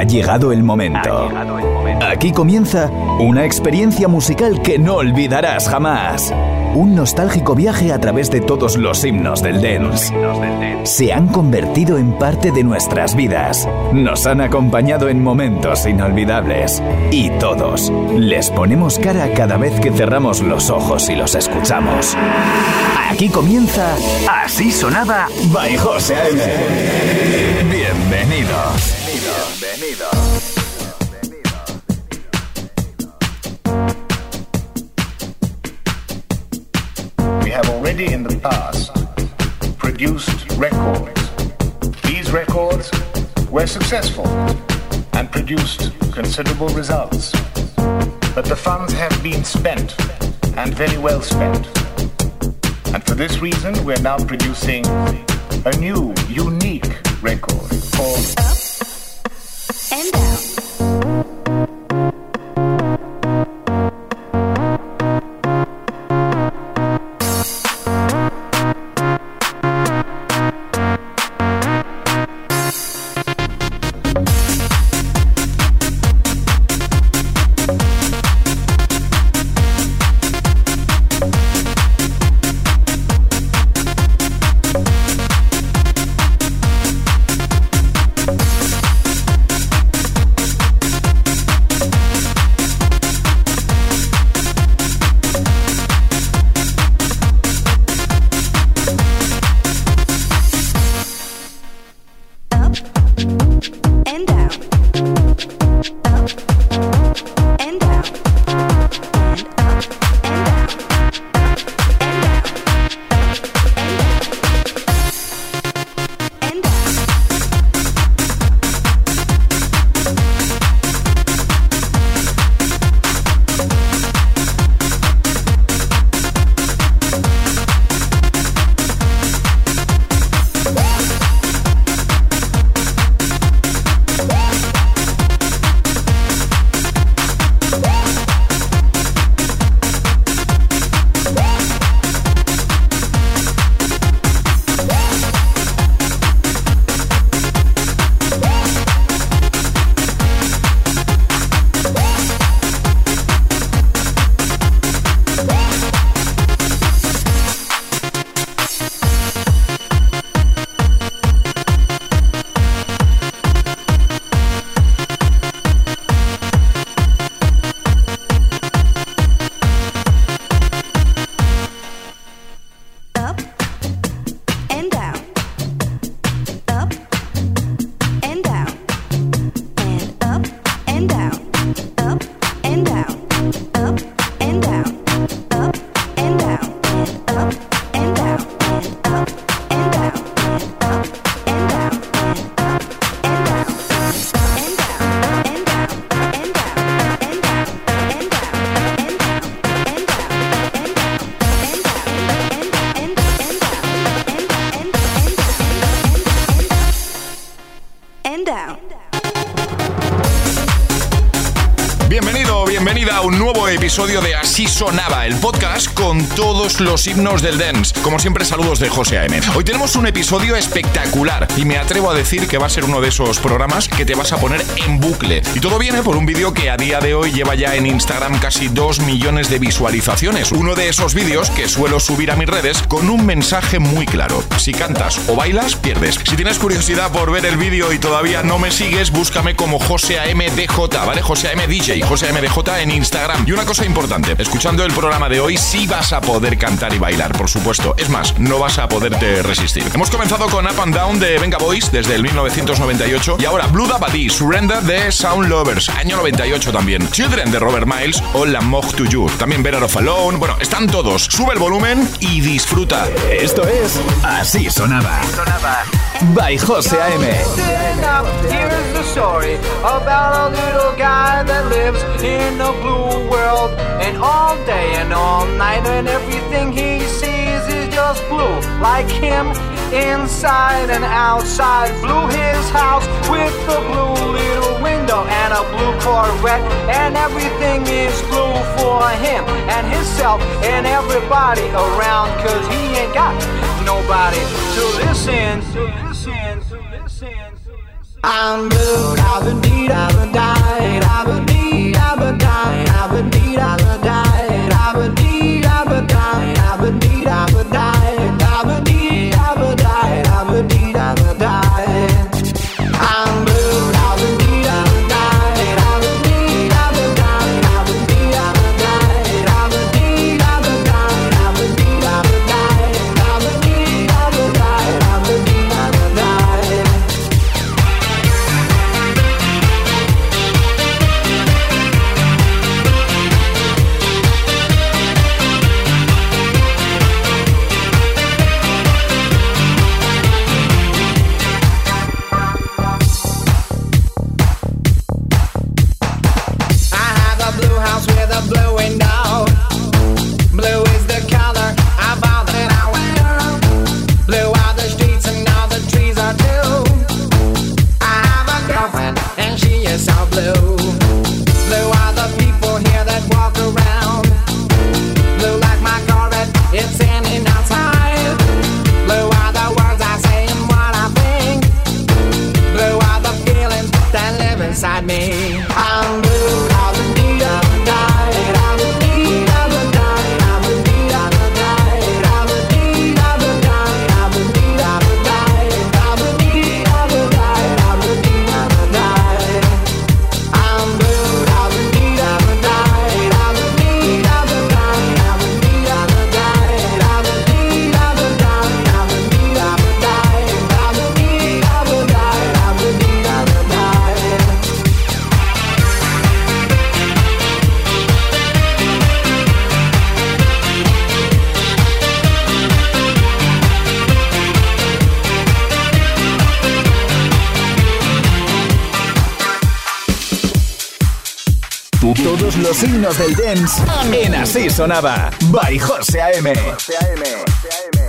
Ha llegado el momento. Aquí comienza una experiencia musical que no olvidarás jamás. Un nostálgico viaje a través de todos los himnos del dance. Se han convertido en parte de nuestras vidas. Nos han acompañado en momentos inolvidables. Y todos les ponemos cara cada vez que cerramos los ojos y los escuchamos. Aquí comienza Así sonaba by José. Bienvenidos. We have already in the past produced records. These records were successful and produced considerable results. But the funds have been spent and very well spent. And for this reason, we're now producing a new, unique record called and out. nuevo. Episodio de Así Sonaba, el podcast con todos los himnos del dance. Como siempre, saludos de José A.M. Hoy tenemos un episodio espectacular y me atrevo a decir que va a ser uno de esos programas que te vas a poner en bucle. Y todo viene por un vídeo que a día de hoy lleva ya en Instagram casi 2 millones de visualizaciones. Uno de esos vídeos que suelo subir a mis redes con un mensaje muy claro. Si cantas o bailas, pierdes. Si tienes curiosidad por ver el vídeo y todavía no me sigues, búscame como José AMDJ, ¿vale? José AM DJ, José AMDJ en Instagram. Y una cosa importante, escuchando el programa de hoy sí vas a poder cantar y bailar, por supuesto. Es más, no vas a poderte resistir. Hemos comenzado con Up and Down de Venga Boys desde el 1998 y ahora Blue Dabadi, Surrender de Sound Lovers, año 98 también. Children de Robert Miles o La Mog to You. También Better of Alone. Bueno, están todos. Sube el volumen y disfruta. Esto es Así sonaba. By José A.M. world and all day and all night and everything he sees is just blue like him inside and outside blew his house with the blue little window and a blue corvette and everything is blue for him and himself and everybody around cause he ain't got nobody to listen to listen to listen I'm blue, I've been beat, I've been died, I've been beat abracadabra, avenida. Listen. signos del dance en Así Sonaba, by José A.M. José A.M.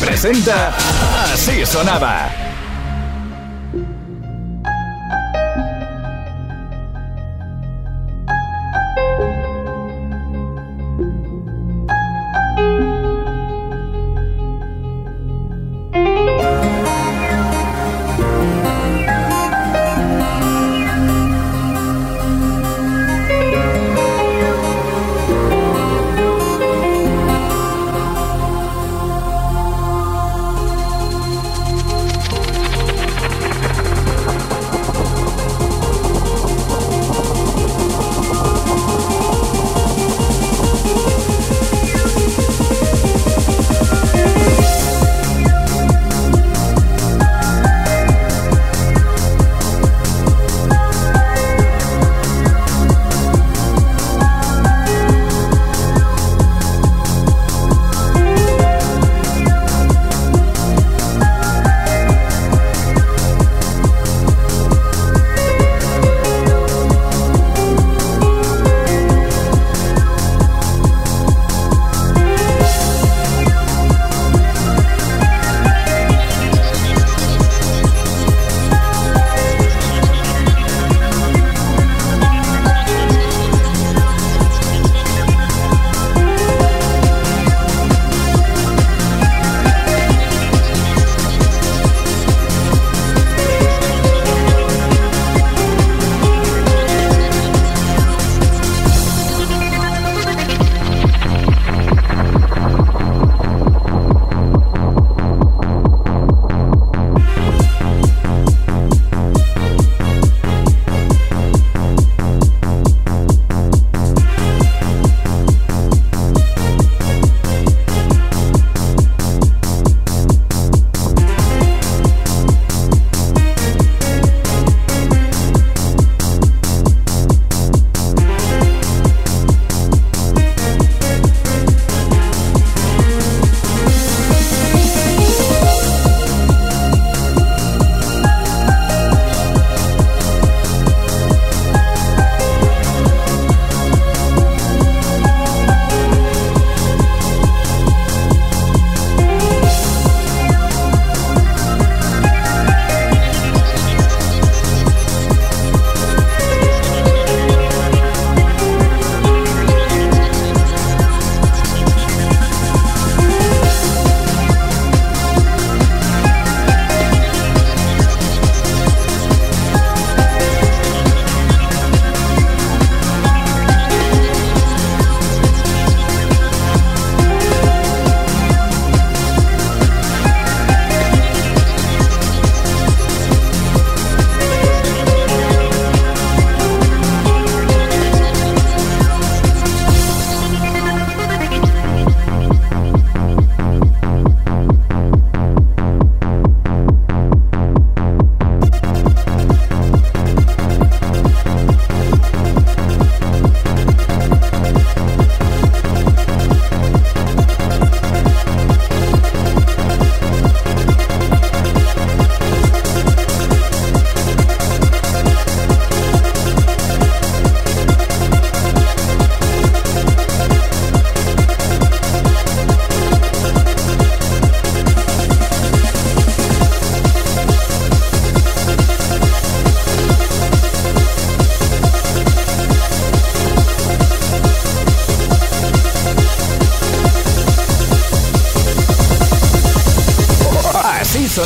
presenta Así Sonaba.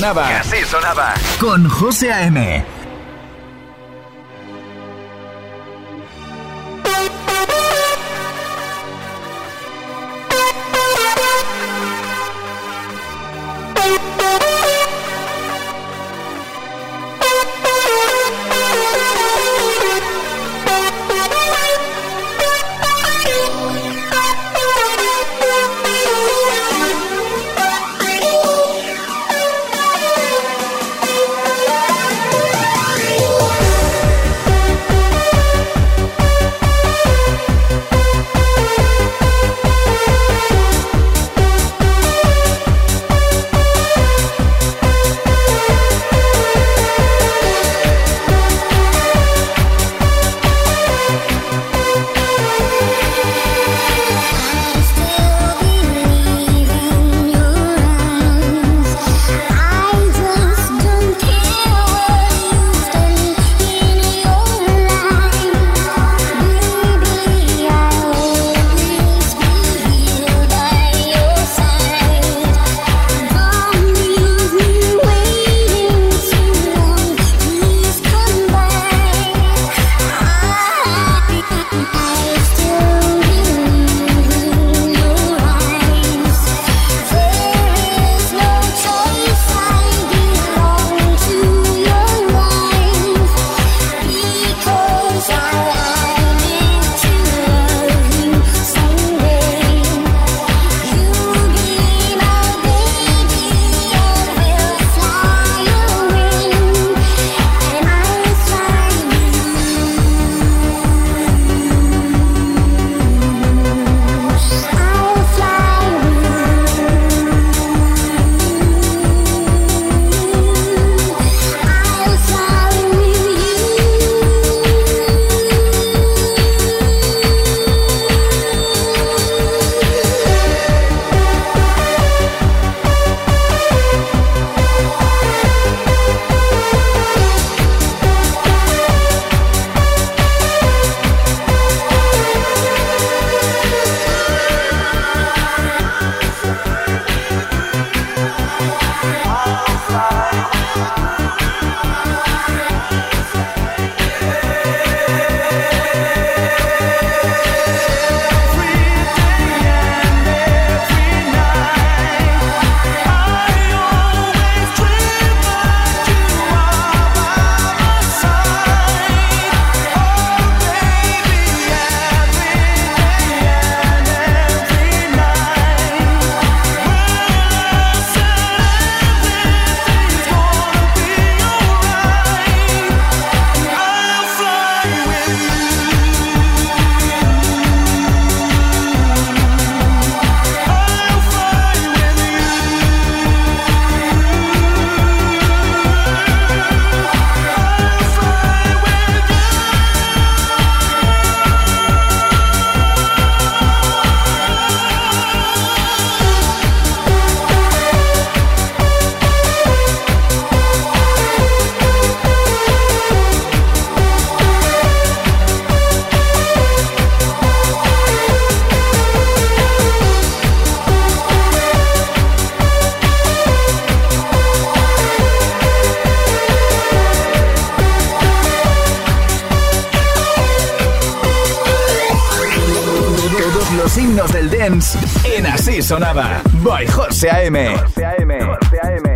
Sonaba. Y así sonaba. Con José A.M. del dance en Así Sonaba. By José A.M. José A.M. José A.M.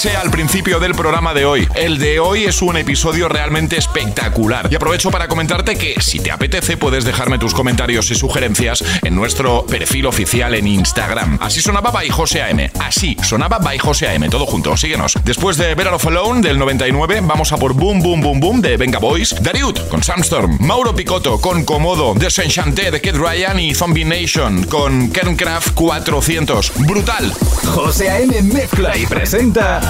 avisé al principio del programa de hoy. El de hoy es un episodio realmente espectacular. Y aprovecho para comentarte que si te apetece puedes dejarme tus comentarios y sugerencias en nuestro perfil oficial en Instagram. Así sonaba by José AM. Así sonaba by José AM. Todo junto. Síguenos. Después de Better of Alone del 99, vamos a por Boom Boom Boom Boom de Venga Boys, Dariut con Sandstorm, Mauro Picotto con Comodo, Desenchanté de Kid Ryan y Zombie Nation con Kerncraft 400. Brutal. José A.M. mezcla y presenta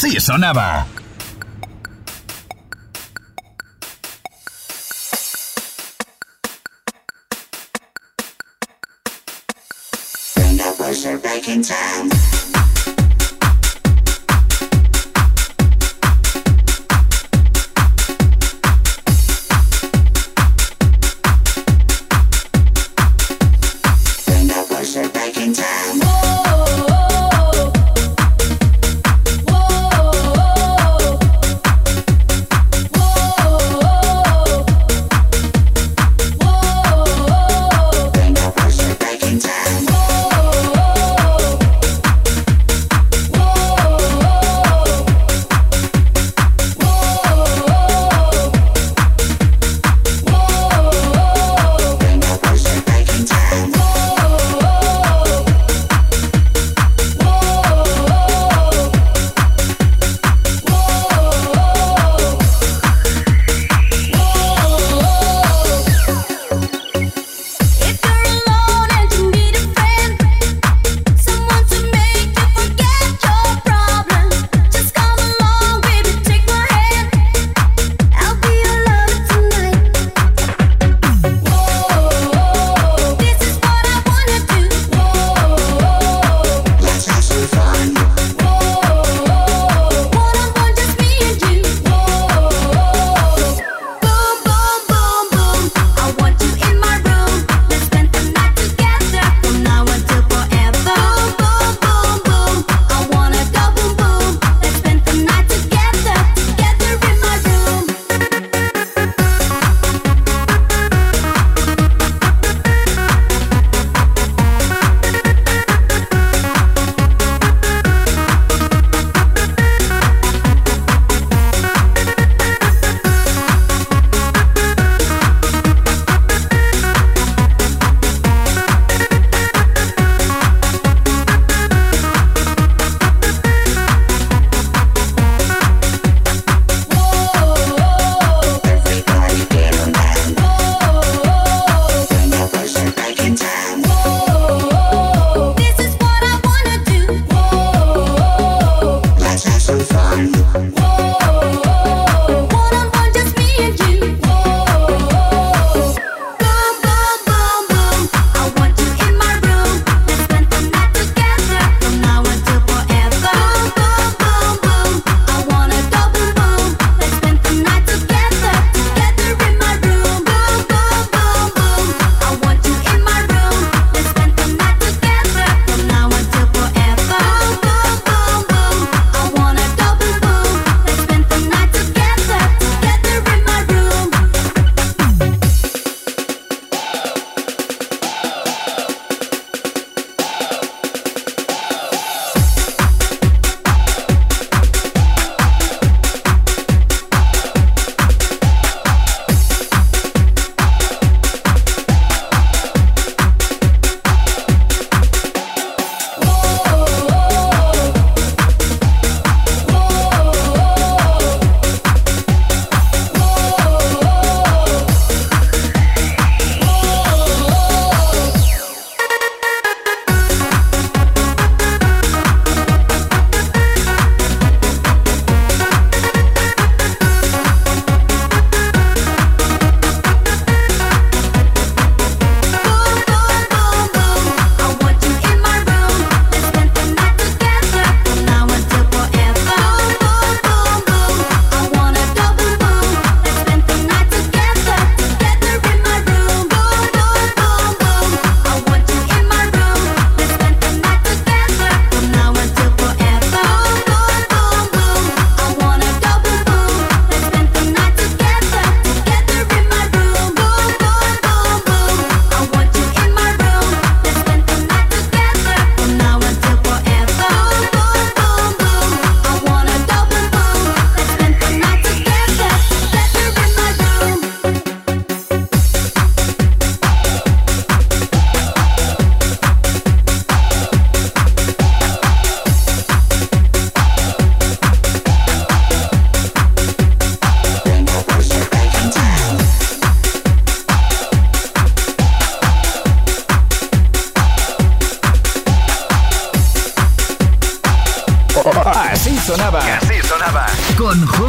Así sonaba. Turn up, back in time.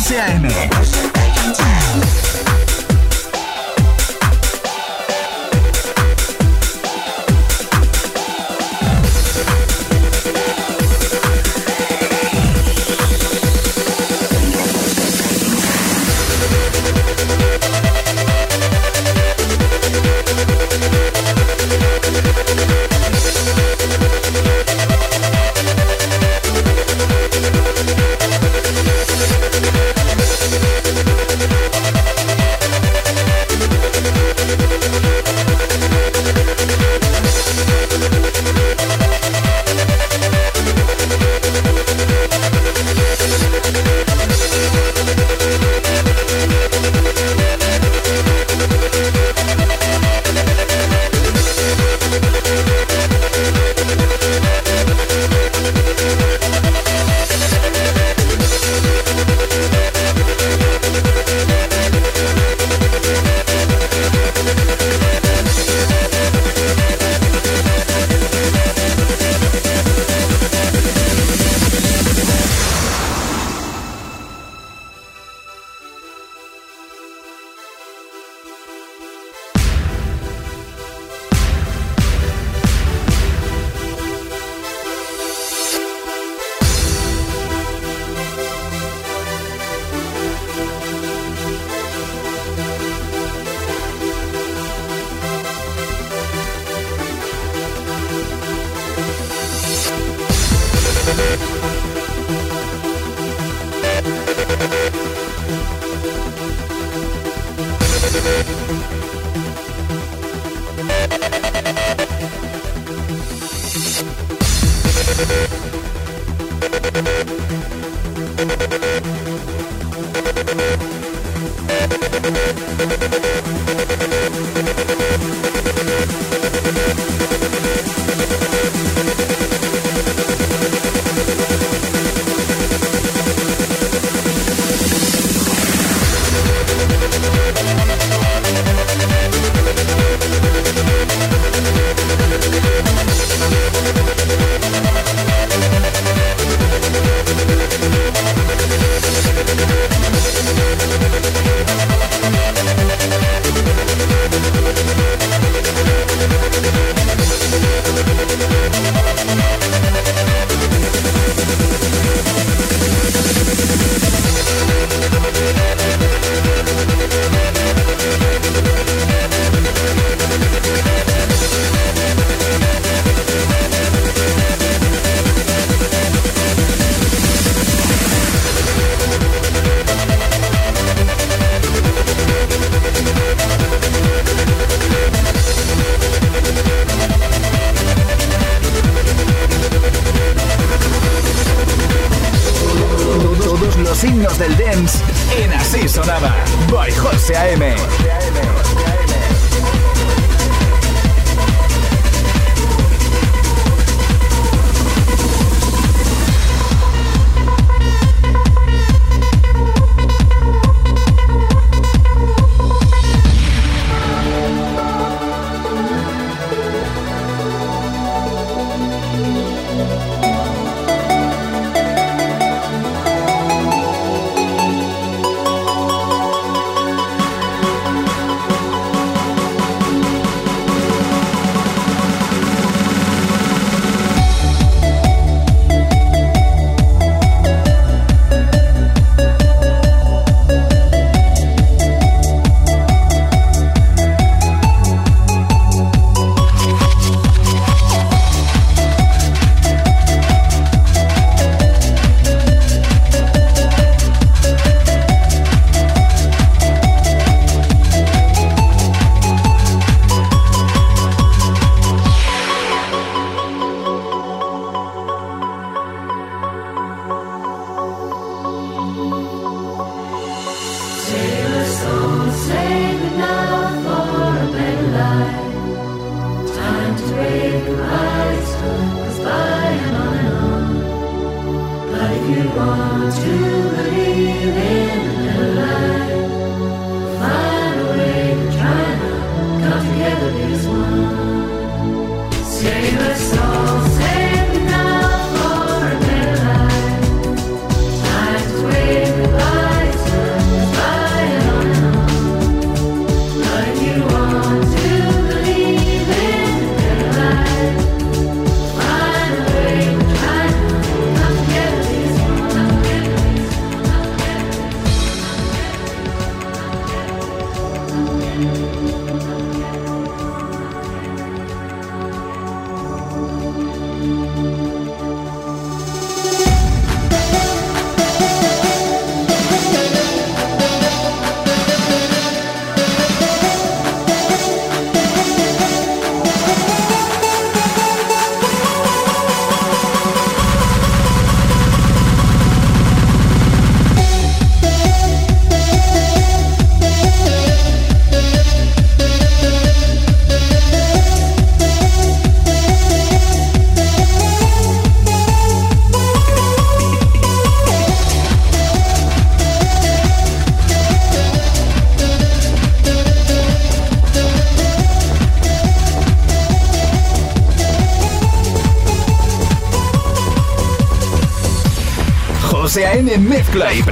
ACM. los himnos del dance en Así Sonaba. By José José AM.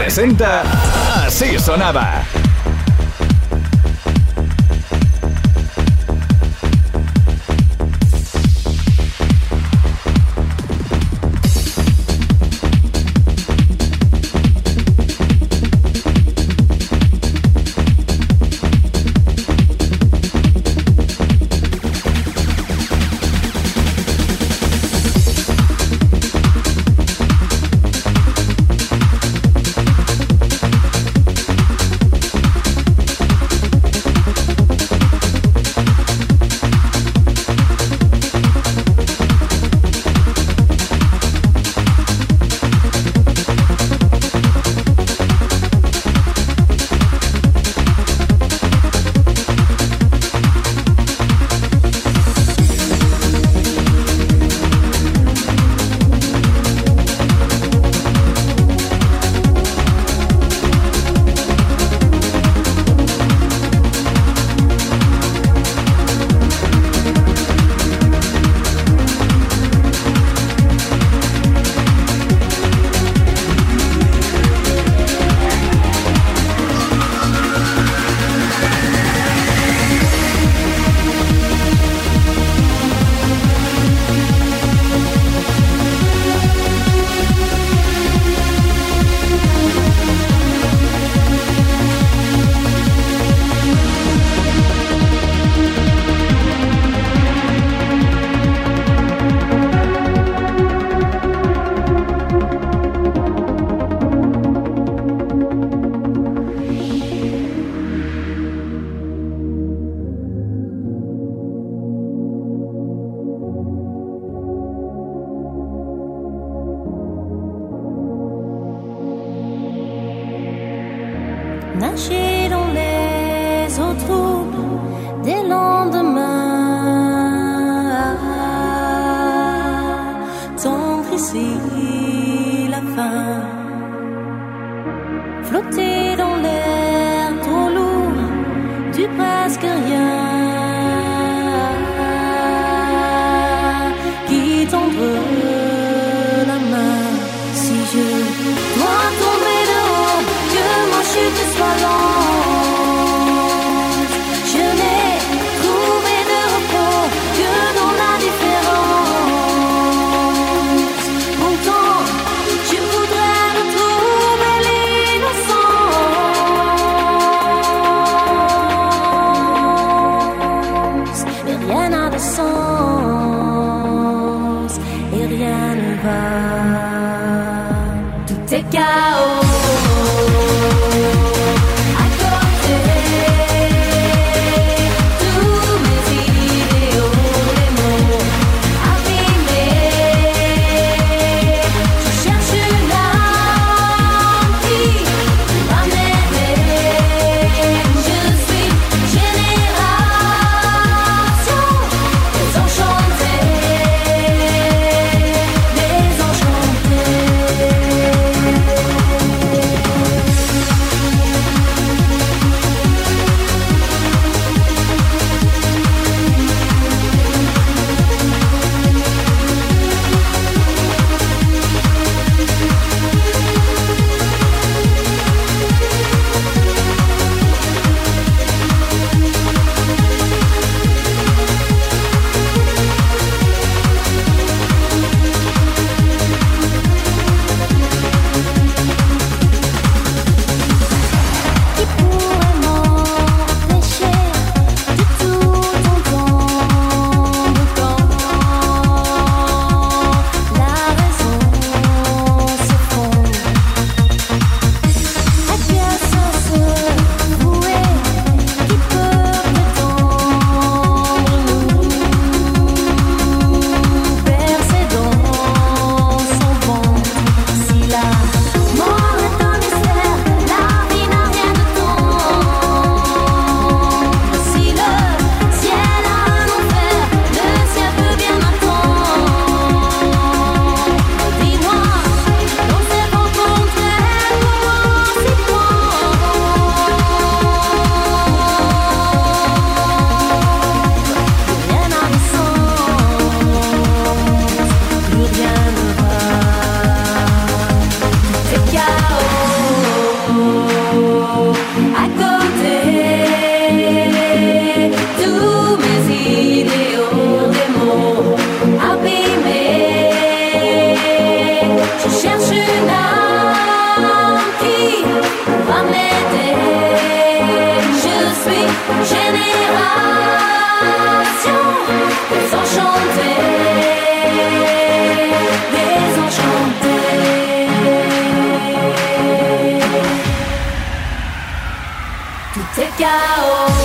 Presenta Así Sonaba. 要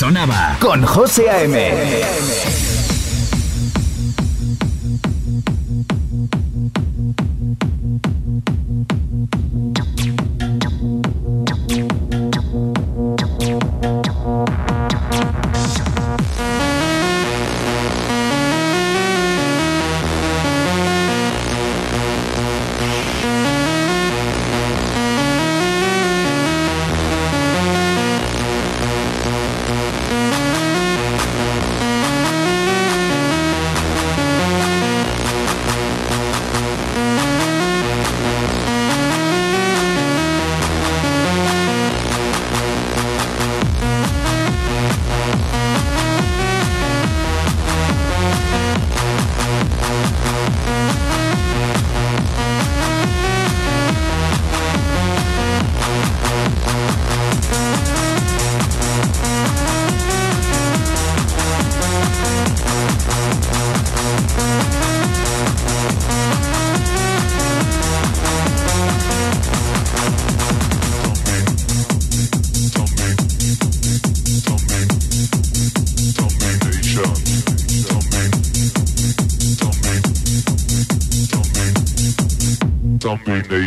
sonaba con José A.M.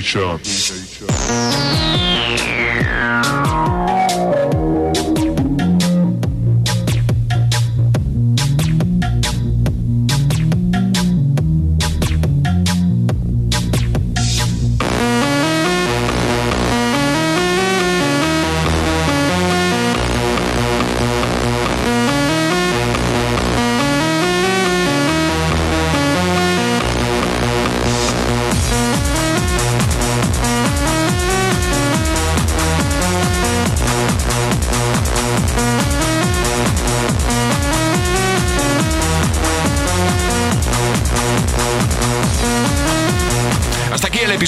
chance.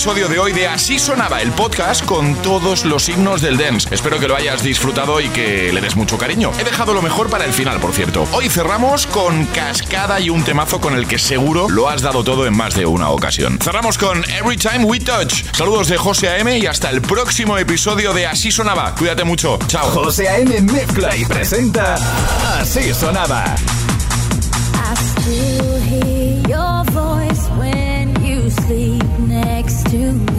Episodio de hoy de Así Sonaba, el podcast con todos los himnos del dance. Espero que lo hayas disfrutado y que le des mucho cariño. He dejado lo mejor para el final, por cierto. Hoy cerramos con Cascada y un temazo con el que seguro lo has dado todo en más de una ocasión. Cerramos con Every Time We Touch. Saludos de José A.M. y hasta el próximo episodio de Así Sonaba. Cuídate mucho. Chao. José A.M. mezcla y presenta Así Sonaba. sleep next to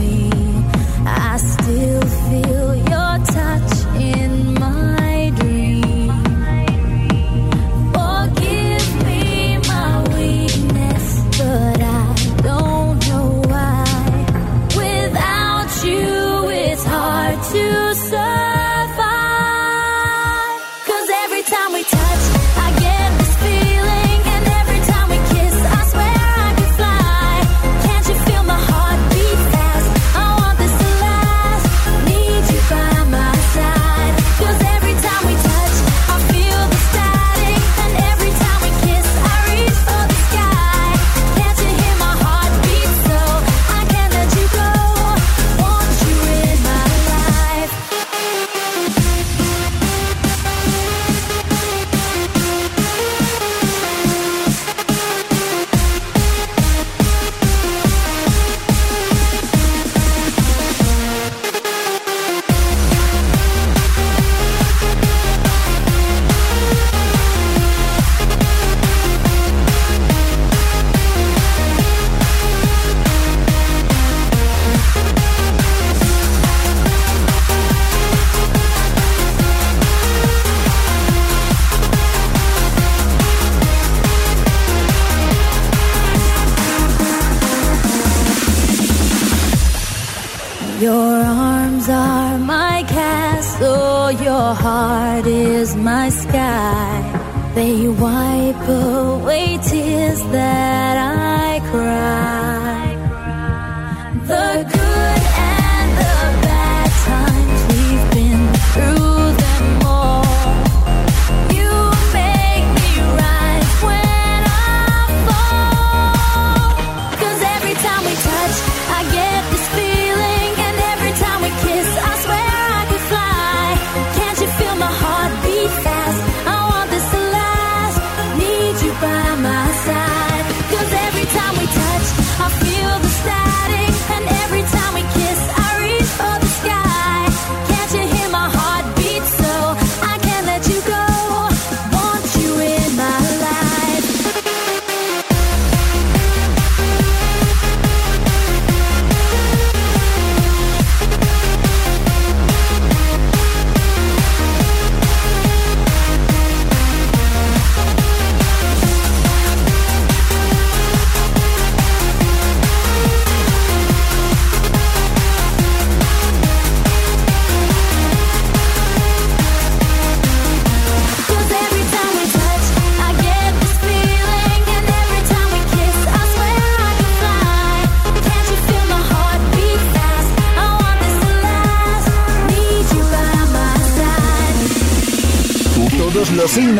heart is my sky. They wipe away tears that I cry.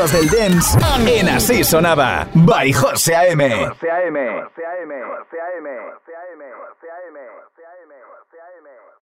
Del dance en Así Sonaba. By José A.M. José A.M.